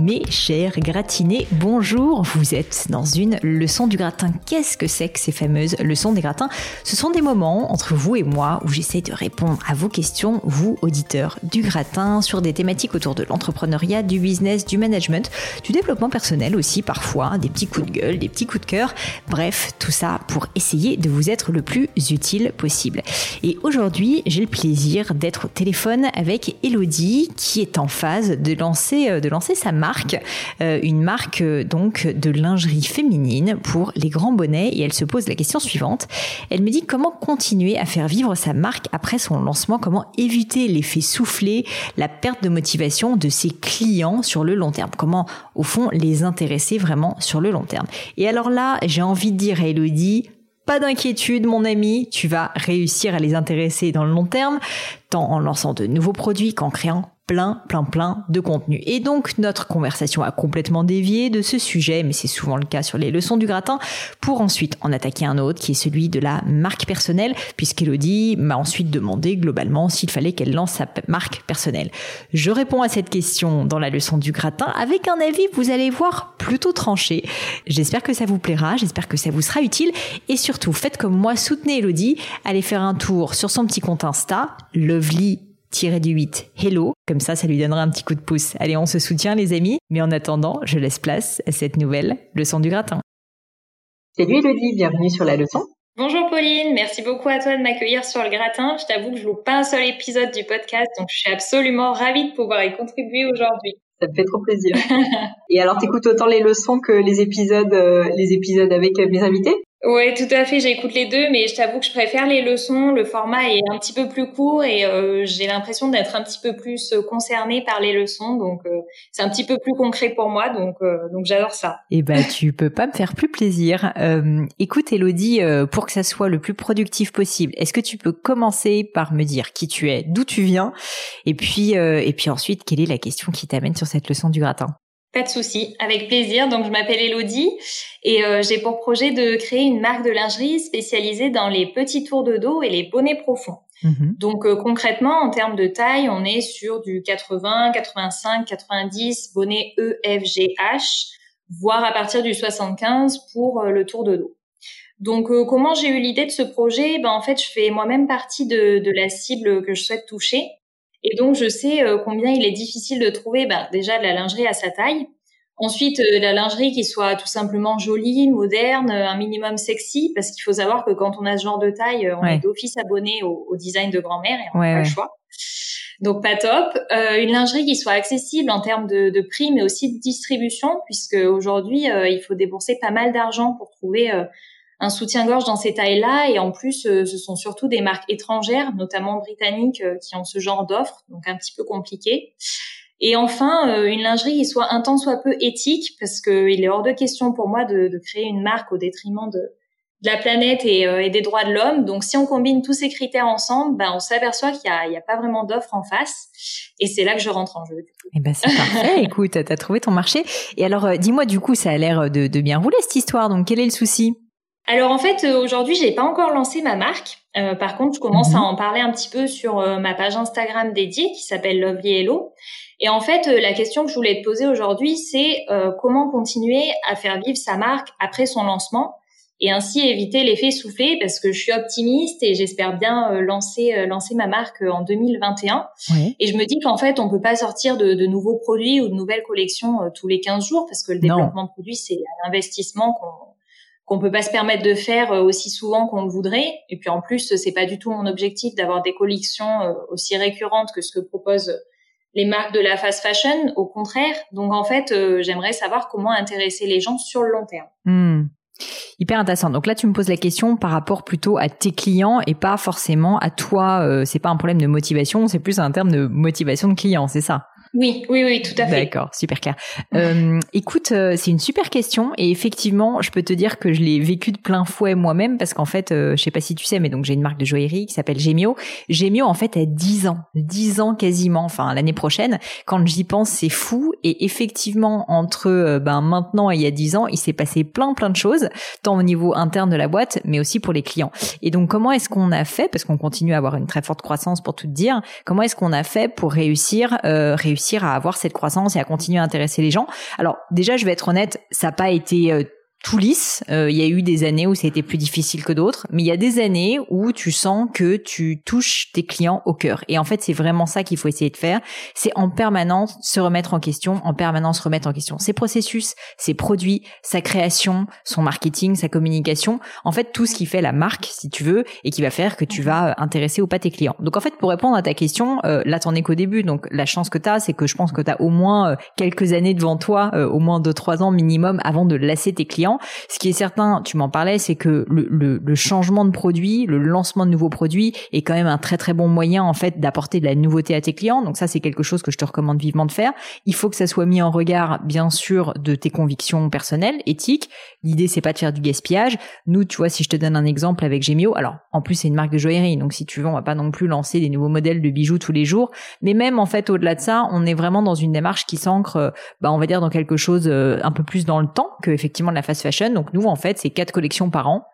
Mes chers gratinés, bonjour, vous êtes dans une leçon du gratin. Qu'est-ce que c'est que ces fameuses leçons des gratins? Ce sont des moments entre vous et moi où j'essaie de répondre à vos questions, vous auditeurs du gratin, sur des thématiques autour de l'entrepreneuriat, du business, du management, du développement personnel aussi parfois, des petits coups de gueule, des petits coups de cœur, bref, tout ça pour essayer de vous être le plus utile possible. Et aujourd'hui, j'ai le plaisir d'être au téléphone avec Elodie qui est en phase de lancer, de lancer sa marque, euh, une marque euh, donc de lingerie féminine pour les grands bonnets et elle se pose la question suivante. Elle me dit comment continuer à faire vivre sa marque après son lancement, comment éviter l'effet soufflé, la perte de motivation de ses clients sur le long terme, comment au fond les intéresser vraiment sur le long terme? Et alors là, j'ai envie de dire à Elodie, pas d'inquiétude, mon ami, tu vas réussir à les intéresser dans le long terme, tant en lançant de nouveaux produits qu'en créant plein, plein, plein de contenu. Et donc, notre conversation a complètement dévié de ce sujet, mais c'est souvent le cas sur les leçons du gratin, pour ensuite en attaquer un autre qui est celui de la marque personnelle, puisqu'Elodie m'a ensuite demandé globalement s'il fallait qu'elle lance sa marque personnelle. Je réponds à cette question dans la leçon du gratin avec un avis, vous allez voir, plutôt tranché. J'espère que ça vous plaira, j'espère que ça vous sera utile, et surtout, faites comme moi, soutenez Elodie, allez faire un tour sur son petit compte Insta, Lovely du 8 Hello. Comme ça, ça lui donnera un petit coup de pouce. Allez, on se soutient les amis. Mais en attendant, je laisse place à cette nouvelle leçon du gratin. Salut Elodie, bienvenue sur la leçon. Bonjour Pauline, merci beaucoup à toi de m'accueillir sur le gratin. Je t'avoue que je loupe pas un seul épisode du podcast, donc je suis absolument ravie de pouvoir y contribuer aujourd'hui. Ça me fait trop plaisir. Et alors, t'écoutes autant les leçons que les épisodes, euh, les épisodes avec mes invités? Ouais, tout à fait. J'écoute les deux, mais je t'avoue que je préfère les leçons. Le format est un petit peu plus court et euh, j'ai l'impression d'être un petit peu plus euh, concernée par les leçons. Donc, euh, c'est un petit peu plus concret pour moi. Donc, donc j'adore ça. Eh ben, tu peux pas me faire plus plaisir. écoute, Elodie, pour que ça soit le plus productif possible, est-ce que tu peux commencer par me dire qui tu es, d'où tu viens, et puis, et puis ensuite, quelle est la question qui t'amène sur cette leçon du gratin? Pas de souci, avec plaisir. Donc je m'appelle Elodie et euh, j'ai pour projet de créer une marque de lingerie spécialisée dans les petits tours de dos et les bonnets profonds. Mhm. Donc euh, concrètement, en termes de taille, on est sur du 80, 85, 90 bonnets EFGH, voire à partir du 75 pour euh, le tour de dos. Donc comment j'ai eu l'idée de ce projet? Ben en fait, je fais moi-même partie de, de la cible que je souhaite toucher. Et donc, je sais euh, combien il est difficile de trouver bah, déjà de la lingerie à sa taille. Ensuite, euh, la lingerie qui soit tout simplement jolie, moderne, euh, un minimum sexy, parce qu'il faut savoir que quand on a ce genre de taille, on est d'office abonné au, au, design de grand-mère et on n'a pas le choix. Donc pas top. Euh, une lingerie qui soit accessible en termes de, de prix, mais aussi de distribution, puisque aujourd'hui il faut débourser pas mal d'argent pour trouver un soutien-gorge dans ces tailles-là. Et en plus, euh, ce sont surtout des marques étrangères, notamment britanniques, euh, qui ont ce genre d'offres, donc un petit peu compliqué. Et enfin, euh, une lingerie qui soit un temps soit peu éthique, parce qu'il est hors de question pour moi de, créer une marque au détriment de, la planète et, des droits de l'homme. Donc, si on combine tous ces critères ensemble, ben, on s'aperçoit qu'il n'y a, a, pas vraiment d'offre en face. Et c'est là que je rentre en jeu. Eh ben, c'est parfait. Écoute, t'as trouvé ton marché. Et alors, dis-moi, du coup, ça a l'air de, de bien rouler cette histoire. Donc, quel est le souci? Alors en fait euh, aujourd'hui j'ai pas encore lancé ma marque. Euh, par contre je commence mhm. à en parler un petit peu sur euh, ma page Instagram dédiée qui s'appelle Lovely Hello. Et en fait la question que je voulais te poser aujourd'hui c'est comment continuer à faire vivre sa marque après son lancement et ainsi éviter l'effet soufflé parce que je suis optimiste et j'espère bien lancer lancer ma marque en 2021. Et je me dis qu'en fait, on peut pas sortir de, de, nouveaux produits ou de nouvelles collections tous les 15 jours parce que le développement de produits, c'est un investissement qu'on qu'on peut pas se permettre de faire euh, aussi souvent qu'on le voudrait. Et puis en plus, c'est pas du tout mon objectif d'avoir des collections euh, aussi récurrentes que ce que proposent les marques de la fast fashion. Au contraire. Donc en fait, euh, j'aimerais savoir comment intéresser les gens sur le long terme. Hmm. Hyper intéressant. Donc là, tu me poses la question par rapport plutôt à tes clients et pas forcément à toi. c'est pas un problème de motivation, c'est plus un terme de motivation de client, c'est ça? Oui, oui, oui, tout à fait. D'accord, super clair. Euh, écoute, euh, c'est une super question et effectivement, je peux te dire que je l'ai vécu de plein fouet moi-même parce qu'en fait, euh, je sais pas si tu sais, mais donc j'ai une marque de joaillerie qui s'appelle Gemio. Gemio, en fait, a 10 ans, 10 ans quasiment, enfin l'année prochaine. Quand j'y pense, c'est fou et effectivement, entre euh, ben maintenant et il y a 10 ans, il s'est passé plein plein de choses, tant au niveau interne de la boîte, mais aussi pour les clients. Et donc, comment est-ce qu'on a fait, parce qu'on continue à avoir une très forte croissance pour tout dire, comment est-ce qu'on a fait pour réussir, réussir à avoir cette croissance et à continuer à intéresser les gens. Alors déjà, je vais être honnête, ça n'a pas été euh, tout lisse. Euh, il y a eu des années où ça a été plus difficile que d'autres, mais il y a des années où tu sens que tu touches tes clients au cœur. Et en fait, c'est vraiment ça qu'il faut essayer de faire. C'est en permanence se remettre en question, en permanence remettre en question ses processus, ses produits, sa création, son marketing, sa communication. En fait, tout ce qui fait la marque, si tu veux, et qui va faire que tu vas euh, intéresser ou pas tes clients. Donc en fait, pour répondre à ta question, euh, là, t'en es qu'au début. Donc la chance que tu as, c'est que je pense que tu as au moins quelques années devant toi, au moins deux, trois ans minimum avant de lasser tes clients ce qui est certain, tu m'en parlais, c'est que le, changement de produit, le lancement de nouveaux produits est quand même un très très bon moyen en fait d'apporter de la nouveauté à tes clients. Donc ça, c'est quelque chose que je te recommande vivement de faire. Il faut que ça soit mis en regard, bien sûr, de tes convictions personnelles, éthiques. L'idée, c'est pas de faire du gaspillage. Nous, tu vois, si je te donne un exemple avec Gemio, alors en plus c'est une marque de joaillerie, donc si tu veux, on va pas non plus lancer des nouveaux modèles de bijoux tous les jours. Mais même en fait, au-delà de ça, on est vraiment dans une démarche qui s'ancre, euh, bah, on va dire, dans quelque chose euh, un peu plus dans le temps que effectivement la fast fashion. Donc nous, en fait, c'est quatre collections par an.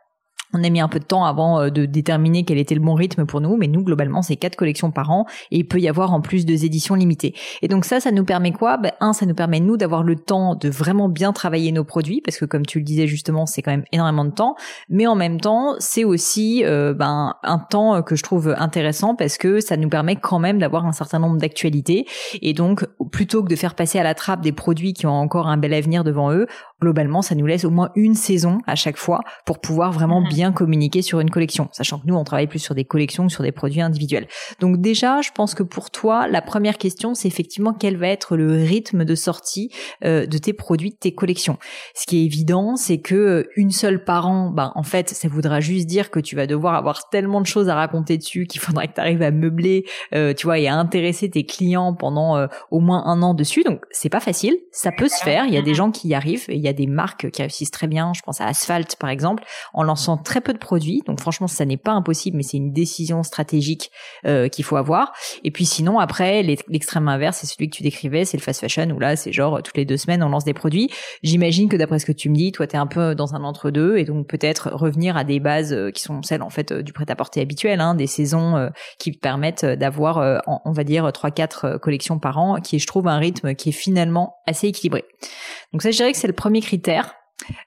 On a mis un peu de temps avant euh, de déterminer quel était le bon rythme pour nous, mais nous globalement c'est quatre collections par an et il peut y avoir en plus deux éditions limitées. Et donc ça, ça nous permet quoi? Ben, Un, ça nous permet nous d'avoir le temps de vraiment bien travailler nos produits parce que comme tu le disais justement, c'est quand même énormément de temps. Mais en même temps, c'est aussi euh, ben, un temps que je trouve intéressant parce que ça nous permet quand même d'avoir un certain nombre d'actualités. Et donc plutôt que de faire passer à la trappe des produits qui ont encore un bel avenir devant eux, globalement, ça nous laisse au moins une saison à chaque fois pour pouvoir vraiment mhm. bien communiquer sur une collection, sachant que nous, on travaille plus sur des collections que sur des produits individuels. Donc déjà, je pense que pour toi, la première question, c'est effectivement quel va être le rythme de sortie euh, de tes produits, de tes collections? Ce qui est évident, c'est que euh, une seule par an, ben, en fait, ça voudra juste dire que tu vas devoir avoir tellement de choses à raconter dessus qu'il faudra que tu arrives à meubler, euh, tu vois, et à intéresser tes clients pendant au moins un an dessus. Donc c'est pas facile, ça peut se faire. Il y a des gens qui y arrivent. Et il y a des marques qui réussissent très bien. Je pense à Asphalt par exemple, en lançant très peu de produits. Donc franchement, ça n'est pas impossible, mais c'est une décision stratégique euh, qu'il faut avoir. Et puis sinon, après, l'extrême inverse, c'est celui que tu décrivais, c'est le fast fashion où là, c'est genre toutes les deux semaines, on lance des produits. J'imagine que d'après ce que tu me dis, toi, tu es un peu dans un entre-deux et donc peut-être revenir à des bases euh, qui sont celles en fait euh, du prêt-à-porter habituel, hein, des saisons qui permettent d'avoir, on va dire, trois quatre collections par an, qui est, je trouve, un rythme qui est finalement assez équilibré. Donc ça, je dirais que c'est le premier critère.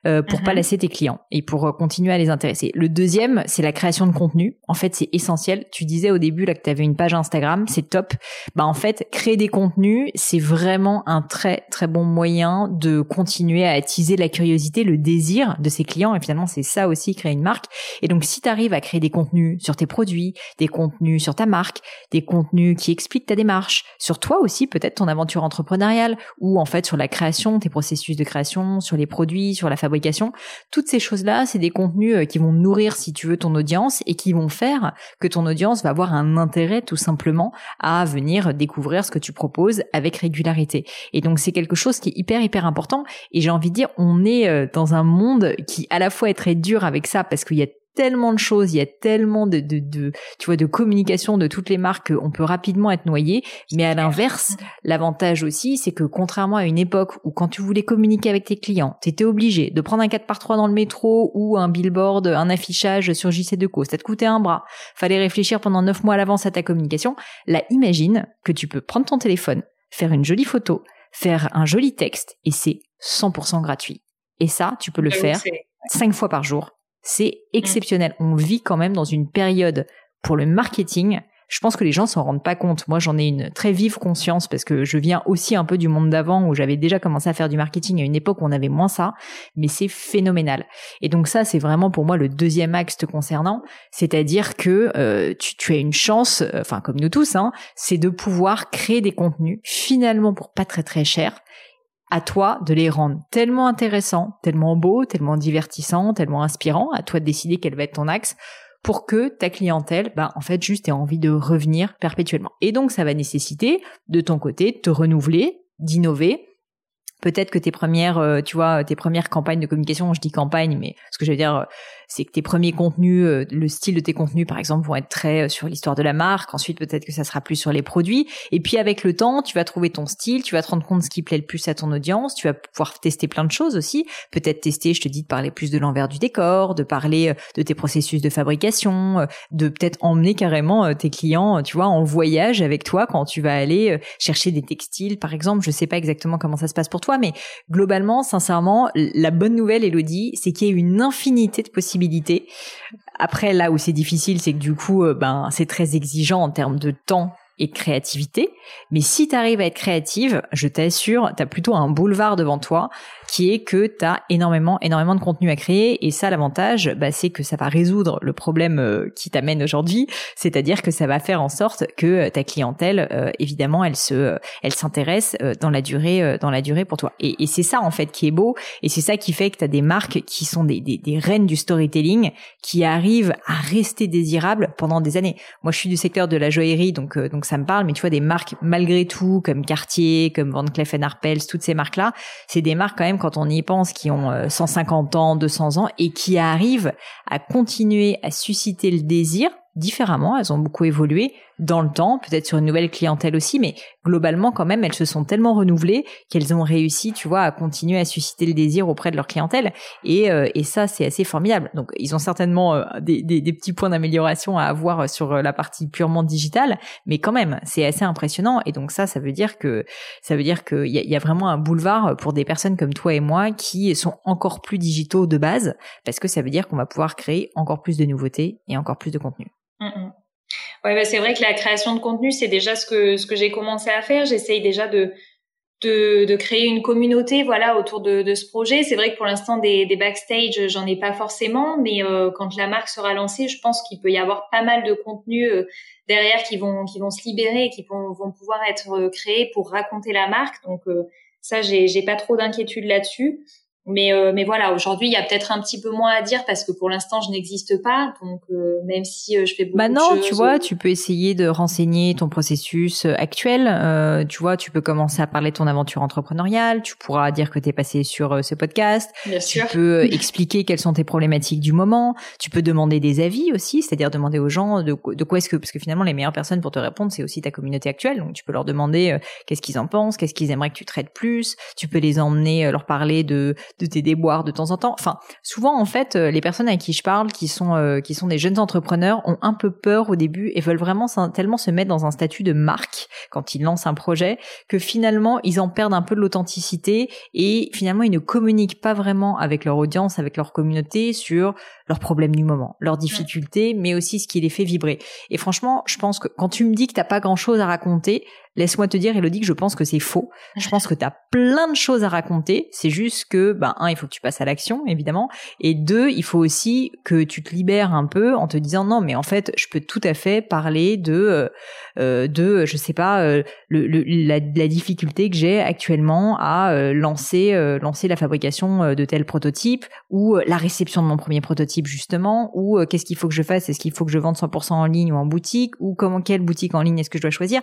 Euh, pour pas uh-huh. lasser tes clients et pour euh, continuer à les intéresser. Le deuxième, c'est la création de contenu. En fait, c'est essentiel. Tu disais au début là que tu avais une page Instagram, c'est top. Bah en fait, créer des contenus, c'est vraiment un très très bon moyen de continuer à attiser la curiosité, le désir de ses clients et finalement, c'est ça aussi créer une marque. Et donc si tu arrives à créer des contenus sur tes produits, des contenus sur ta marque, des contenus qui expliquent ta démarche, sur toi aussi peut-être ton aventure entrepreneuriale ou en fait sur la création, tes processus de création, sur les produits, sur la fabrication. Toutes ces choses-là, c'est des contenus euh, qui vont nourrir, si tu veux, ton audience et qui vont faire que ton audience va avoir un intérêt tout simplement à venir découvrir ce que tu proposes avec régularité. Et donc c'est quelque chose qui est hyper hyper important. Et j'ai envie de dire, on est euh, dans un monde qui à la fois est très dur avec ça parce qu'il y a tellement de choses, il y a tellement de, de, de, tu vois, de communication de toutes les marques qu'on peut rapidement être noyé. Mais à l'inverse, l'avantage aussi, c'est que contrairement à une époque où quand tu voulais communiquer avec tes clients, tu étais obligé de prendre un 4 par 3 dans le métro ou un billboard, un affichage sur JC Deco, ça te coûtait un bras. Fallait réfléchir pendant 9 mois à l'avance à ta communication. Là, imagine que tu peux prendre ton téléphone, faire une jolie photo, faire un joli texte et c'est 100% gratuit. Et ça, tu peux le faire 5 fois par jour C'est exceptionnel. On vit quand même dans une période pour le marketing je pense que les gens s'en rendent pas compte. Moi, j'en ai une très vive conscience parce que je viens aussi un peu du monde d'avant où j'avais déjà commencé à faire du marketing à une époque où on avait moins ça, mais c'est phénoménal. Et donc ça, c'est vraiment pour moi le deuxième axe te concernant, c'est-à-dire que euh, tu, tu, as une chance, euh, enfin comme nous tous, hein, c'est de pouvoir créer des contenus finalement pour pas très très cher à toi de les rendre tellement intéressants, tellement beaux, tellement divertissants, tellement inspirants, à toi de décider quel va être ton axe pour que ta clientèle, bah, en fait, juste ait envie de revenir perpétuellement. Et donc, ça va nécessiter, de ton côté, de te renouveler, d'innover, peut-être que tes premières, euh, tu vois, tes premières campagnes de communication, je dis campagne, mais ce que je veux dire, c'est que tes premiers contenus, euh, le style de tes contenus, par exemple, vont être très euh, sur l'histoire de la marque. Ensuite, peut-être que ça sera plus sur les produits. Et puis, avec le temps, tu vas trouver ton style, tu vas te rendre compte ce qui plaît le plus à ton audience. Tu vas pouvoir tester plein de choses aussi. Peut-être tester, je te dis, de parler plus de l'envers du décor, de parler euh, de tes processus de fabrication, de peut-être emmener carrément tes clients, tu vois, en voyage avec toi quand tu vas aller chercher des textiles, par exemple. Je sais pas exactement comment ça se passe pour toi, mais globalement, sincèrement, la bonne nouvelle, Elodie, c'est qu'il y a une infinité de possibilités après, là où c'est difficile, c'est que du coup, euh, ben, c'est très exigeant en termes de temps et créativité. Mais si tu arrives à être créative, je t'assure, tu as plutôt un boulevard devant toi qui est que tu as énormément, énormément de contenu à créer. Et ça, l'avantage, bah, c'est que ça va résoudre le problème euh, qui t'amène aujourd'hui. C'est-à-dire que ça va faire en sorte que euh, ta clientèle, euh, évidemment, elle se, elle s'intéresse dans la durée, dans la durée pour toi. Et, et c'est ça, en fait, qui est beau. Et c'est ça qui fait que tu as des marques qui sont des, des, des reines du storytelling qui arrivent à rester désirables pendant des années. Moi, je suis du secteur de la joaillerie, donc, donc ça me parle. Mais tu vois, des marques, malgré tout, comme Cartier, comme Van Cleef Arpels, toutes ces marques-là, c'est des marques quand même quand on y pense, qui ont 150 euh, ans, 200 ans et qui arrivent à continuer à susciter le désir différemment. Elles ont beaucoup évolué, dans le temps, peut-être sur une nouvelle clientèle aussi, mais globalement quand même, elles se sont tellement renouvelées qu'elles ont réussi, tu vois, à continuer à susciter le désir auprès de leur clientèle. Et, euh, et ça, c'est assez formidable. Donc, ils ont certainement euh, des, des, des, petits points d'amélioration à avoir sur euh, la partie purement digitale, mais quand même, c'est assez impressionnant. Et donc ça, ça veut dire que ça veut dire qu'il y a, y a vraiment un boulevard pour des personnes comme toi et moi qui sont encore plus digitaux de base, parce que ça veut dire qu'on va pouvoir créer encore plus de nouveautés et encore plus de contenu. Mm, mm. Ouais, bah, c'est vrai que la création de contenu, c'est déjà ce que ce que j'ai commencé à faire. J'essaye déjà de, de de créer une communauté, voilà, autour de, ce projet. C'est vrai que pour l'instant des, des backstage, j'en ai pas forcément, mais euh, quand la marque sera lancée, je pense qu'il peut y avoir pas mal de contenus euh, derrière qui vont qui vont se libérer et qui vont, vont pouvoir être euh, créés pour raconter la marque. Donc ça, j'ai j'ai pas trop d'inquiétude là-dessus. Mais, euh, mais voilà, aujourd'hui, il y a peut-être un petit peu moins à dire parce que pour l'instant, je n'existe pas. Donc, euh, même si euh, je fais beaucoup bah de choses... tu vois, tu peux essayer de renseigner ton processus actuel. tu vois, tu peux commencer à parler de ton aventure entrepreneuriale. Tu pourras dire que tu es passé sur ce podcast. Bien tu peux expliquer quelles sont tes problématiques du moment. Tu peux demander des avis aussi, c'est-à-dire demander aux gens de, de quoi est-ce que... Parce que finalement, les meilleures personnes pour te répondre, c'est aussi ta communauté actuelle. Donc, tu peux leur demander qu'est-ce qu'ils en pensent, qu'est-ce qu'ils aimeraient que tu traites plus. Tu peux les emmener, leur parler de de tes déboires de temps en temps. Enfin, souvent en fait, euh, les personnes à qui je parle, qui sont euh, qui sont des jeunes entrepreneurs, ont un peu peur au début et veulent vraiment tellement se mettre dans un statut de marque quand ils lancent un projet que finalement ils en perdent un peu de l'authenticité et finalement ils ne communiquent pas vraiment avec leur audience, avec leur communauté sur leurs problèmes du moment, leurs difficultés, mais aussi ce qui les fait vibrer. Et franchement, je pense que quand tu me dis que t'as pas grand chose à raconter, Laisse-moi te dire, Elodie, que je pense que c'est faux. Je pense que tu as plein de choses à raconter. C'est juste que, ben, un, il faut que tu passes à l'action, évidemment. Et deux, il faut aussi que tu te libères un peu en te disant, non, mais en fait, je peux tout à fait parler de, euh, euh de, je sais pas, euh, le, la, la, difficulté que j'ai actuellement à euh, lancer, lancer la fabrication de tel prototype ou la réception de mon premier prototype, justement, ou qu'est-ce qu'il faut que je fasse? Est-ce qu'il faut que je vende 100% en ligne ou en boutique? Ou comment, quelle boutique en ligne est-ce que je dois choisir?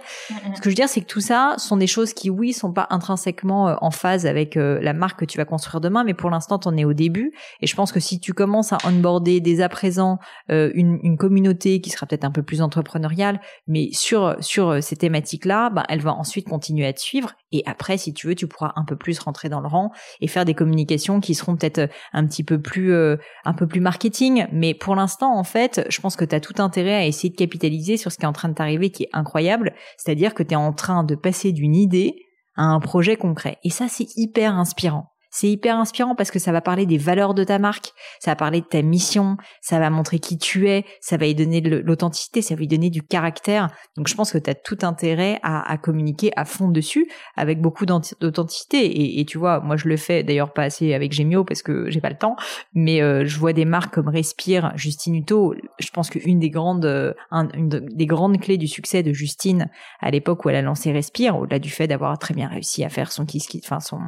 Ce que je dire, c'est que tout ça sont des choses qui, oui, sont pas intrinsèquement euh, en phase avec euh, la marque que tu vas construire demain, mais pour l'instant, tu en es au début. Et je pense que si tu commences à onboarder dès à présent euh, une, une, communauté qui sera peut-être un peu plus entrepreneuriale, mais sur sur ces thématiques-là, ben, elle va ensuite continuer à te suivre. Et après, si tu veux, tu pourras un peu plus rentrer dans le rang et faire des communications qui seront peut-être un petit peu plus un peu plus marketing. Mais pour l'instant, en fait, je pense que tu as tout intérêt à essayer de capitaliser sur ce qui est en train de t'arriver, qui est incroyable. C'est-à-dire que tu es en train de passer d'une idée à un projet concret. Et ça, c'est hyper inspirant. C'est hyper inspirant parce que ça va parler des valeurs de ta marque, ça va parler de ta mission, ça va montrer qui tu es, ça va y donner de l'authenticité, ça va lui donner du caractère. Donc je pense que tu as tout intérêt à, communiquer à fond dessus avec beaucoup d'authenticité. Et, tu vois, moi je le fais d'ailleurs pas assez avec Gemio parce que j'ai pas le temps, mais euh, je vois des marques comme Respire, Justine Hutto. Je pense qu'une des grandes, euh, une des grandes clés du succès de Justine à l'époque où elle a lancé Respire, au-delà du fait d'avoir très bien réussi à faire son kiss, enfin son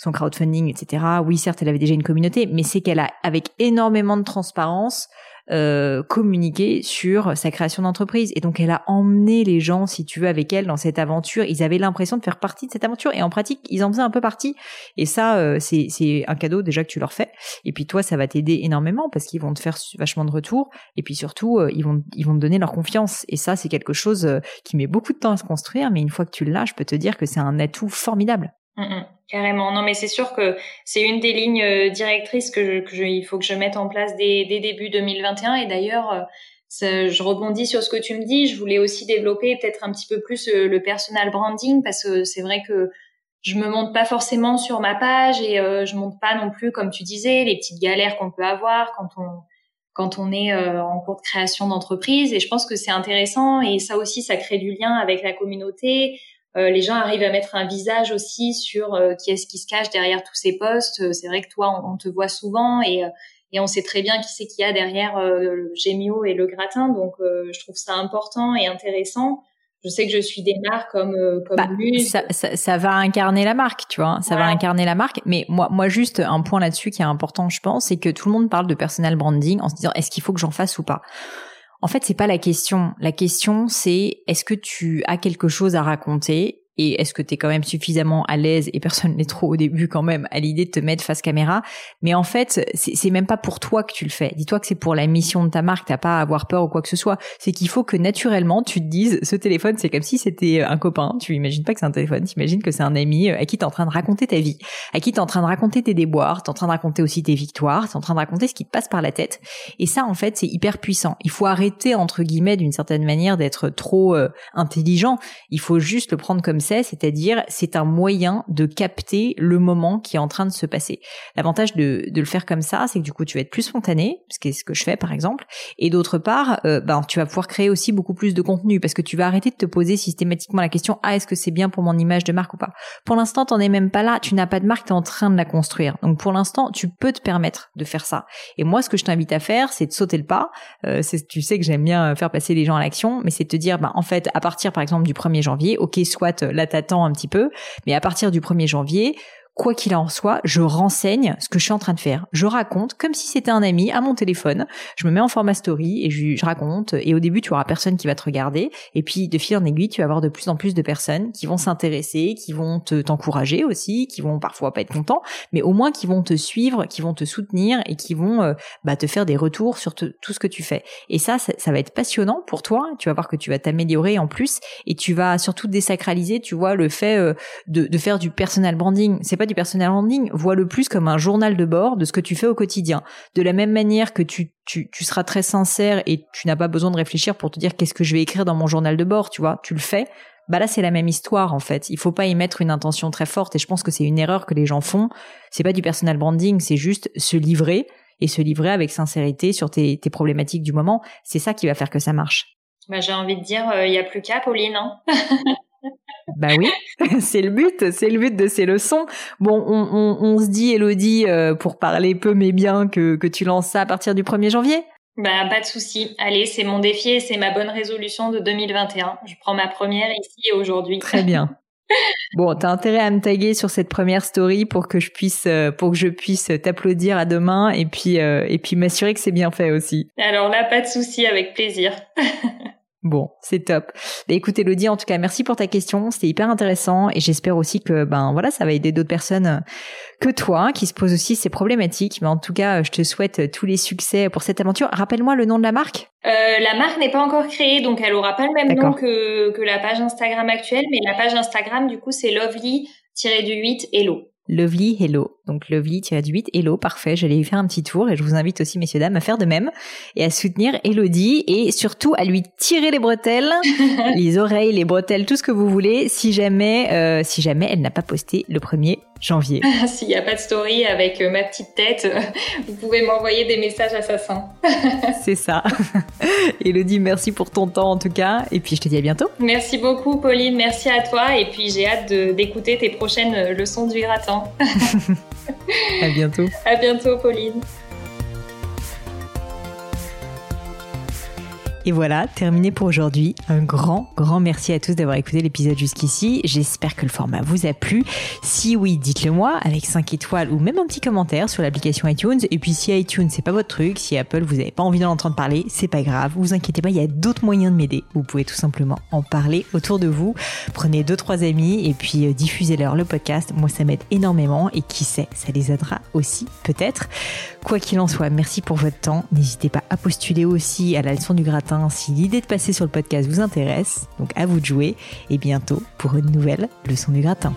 son crowdfunding, etc. Oui, certes, elle avait déjà une communauté, mais c'est qu'elle a, avec énormément de transparence, euh, communiqué sur sa création d'entreprise. Et donc, elle a emmené les gens, si tu veux, avec elle dans cette aventure. Ils avaient l'impression de faire partie de cette aventure. Et en pratique, ils en faisaient un peu partie. Et ça, euh, c'est, c'est un cadeau déjà que tu leur fais. Et puis toi, ça va t'aider énormément parce qu'ils vont te faire vachement de retours. Et puis surtout, euh, ils vont, ils vont te donner leur confiance. Et ça, c'est quelque chose euh, qui met beaucoup de temps à se construire. Mais une fois que tu l'as, je peux te dire que c'est un atout formidable. Mm, mm. Carrément. Non, mais c'est sûr que c'est une des lignes euh, directrices que, je, il faut que je mette en place dès, dès début 2021. Et d'ailleurs, euh, je rebondis sur ce que tu me dis. Je voulais aussi développer peut-être un petit peu plus euh, le personal branding parce que c'est vrai que je me montre pas forcément sur ma page et je montre pas non plus, comme tu disais, les petites galères qu'on peut avoir quand on quand on est en cours de création d'entreprise. Et je pense que c'est intéressant et ça aussi, ça crée du lien avec la communauté. Euh, les gens arrivent à mettre un visage aussi sur euh, qui est-ce qui se cache derrière tous ces postes. Euh, c'est vrai que toi, on, te voit souvent et, et on sait très bien qui c'est qu'il y a derrière le Gémio et le gratin. Donc, je trouve ça important et intéressant. Je sais que je suis des marques comme comme bah, Ça, ça, ça, va incarner la marque, tu vois. Ça va incarner la marque. Mais moi, moi, juste un point là-dessus qui est important, je pense, c'est que tout le monde parle de personal branding en se disant est-ce qu'il faut que j'en fasse ou pas? En fait, c'est pas la question. La question, c'est est-ce que tu as quelque chose à raconter et est-ce que tu es quand même suffisamment à l'aise et personne n'est trop au début quand même à l'idée de te mettre face caméra? Mais en fait c'est même pas pour toi que tu le fais. Dis-toi que c'est pour la mission de ta marque. T'as pas à avoir peur ou quoi que ce soit. C'est qu'il faut que naturellement tu te dises ce téléphone c'est comme si c'était un copain. Tu imagines pas que c'est un téléphone. Tu imagines que c'est un ami à qui t'es en train de raconter ta vie. À qui t'es en train de raconter tes déboires. T'es en train de raconter aussi tes victoires. T'es en train de raconter ce qui te passe par la tête. Et ça en fait c'est hyper puissant. Il faut arrêter entre guillemets d'une certaine manière d'être trop euh, intelligent. Il faut juste le prendre comme c'est-à-dire c'est un moyen de capter le moment qui est en train de se passer. L'avantage de, le faire comme ça, c'est que du coup tu vas être plus spontané, ce qui est ce que je fais par exemple, et d'autre part, euh, ben tu vas pouvoir créer aussi beaucoup plus de contenu parce que tu vas arrêter de te poser systématiquement la question ah est-ce que c'est bien pour mon image de marque ou pas? Pour l'instant, t'en es même pas là, tu n'as pas de marque, tu es en train de la construire. Donc pour l'instant, tu peux te permettre de faire ça. Et moi, ce que je t'invite à faire, c'est de sauter le pas. Euh, tu sais que j'aime bien faire passer les gens à l'action, mais c'est de te dire, ben, en fait, à partir par exemple du 1er janvier, ok, soit la t'attends un petit peu, mais à partir du 1er janvier, quoi qu'il en soit, je renseigne ce que je suis en train de faire. Je raconte comme si c'était un ami à mon téléphone. Je me mets en format story et je, raconte. Et au début, tu auras personne qui va te regarder. Et puis, de fil en aiguille, tu vas avoir de plus en plus de personnes qui vont s'intéresser, qui vont te t'encourager aussi, qui vont parfois pas être contents, mais au moins qui vont te suivre, qui vont te soutenir et qui vont euh, bah, te faire des retours sur tout ce que tu fais. Et ça, ça, va être passionnant pour toi. Tu vas voir que tu vas t'améliorer en plus et tu vas surtout désacraliser, tu vois, le fait euh, de, de faire du personal branding. Pas du personal branding, vois le plus comme un journal de bord de ce que tu fais au quotidien. De la même manière que tu, tu, tu seras très sincère et tu n'as pas besoin de réfléchir pour te dire qu'est-ce que je vais écrire dans mon journal de bord, tu vois, tu le fais. Bah là, c'est la même histoire en fait. Il faut pas y mettre une intention très forte et je pense que c'est une erreur que les gens font. C'est pas du personal branding, c'est juste se livrer et se livrer avec sincérité sur tes, tes problématiques du moment. C'est ça qui va faire que ça marche. Bah, j'ai envie de dire, il euh, y a plus qu'à, Pauline. Hein bah oui, c'est le but, c'est le but de ces leçons. Bon, on, se dit, Elodie, euh, pour parler peu mais bien, que, que tu lances ça à partir du 1er janvier? Bah, pas de souci. Allez, c'est mon défi et c'est ma bonne résolution de 2021. Je prends ma première ici et aujourd'hui. Très bien. Bon, t'as intérêt à me taguer sur cette première story pour que je puisse, euh, pour que je puisse t'applaudir à demain et puis, euh, et puis m'assurer que c'est bien fait aussi. Alors là, pas de souci, avec plaisir. Bon, c'est top. Bah, écoute Elodie, en tout cas, merci pour ta question. C'était hyper intéressant et j'espère aussi que ben voilà, ça va aider d'autres personnes euh, que toi qui se posent aussi ces problématiques. Mais en tout cas, je te souhaite euh, tous les succès pour cette aventure. Rappelle-moi le nom de la marque. Euh, la marque n'est pas encore créée, donc elle aura pas le même nom que, que la page Instagram actuelle, mais la page Instagram du coup c'est lovely-du8 hello. Lovely Hello. Donc lovely-du-8, Hello, parfait, j'allais lui faire un petit tour et je vous invite aussi, messieurs, dames, à faire de même et à soutenir Elodie et surtout à lui tirer les bretelles, les oreilles, les bretelles, tout ce que vous voulez si jamais, euh, si jamais elle n'a pas posté le premier janvier. S'il n'y a pas de story avec euh, ma petite tête, vous pouvez m'envoyer des messages assassins. C'est ça. Elodie, merci pour ton temps en tout cas. Et puis je te dis à bientôt. Merci beaucoup Pauline, merci à toi. Et puis j'ai hâte d'écouter tes prochaines leçons du gratin. À bientôt. À bientôt Pauline. Et voilà, terminé pour aujourd'hui. Un grand, grand merci à tous d'avoir écouté l'épisode jusqu'ici. J'espère que le format vous a plu. Si oui, dites-le moi avec 5 étoiles ou même un petit commentaire sur l'application iTunes. Et puis si iTunes c'est pas votre truc, si Apple vous n'avez pas envie d'en entendre parler, c'est pas grave. Vous inquiétez pas, il y a d'autres moyens de m'aider. Vous pouvez tout simplement en parler autour de vous. Prenez deux trois amis et puis euh, diffusez-leur le podcast. Moi ça m'aide énormément et qui sait, ça les aidera aussi peut-être. Quoi qu'il en soit, merci pour votre temps. N'hésitez pas à postuler aussi à la leçon du gratin si l'idée de passer sur le podcast vous intéresse. Donc à vous de jouer et bientôt pour une nouvelle leçon du gratin.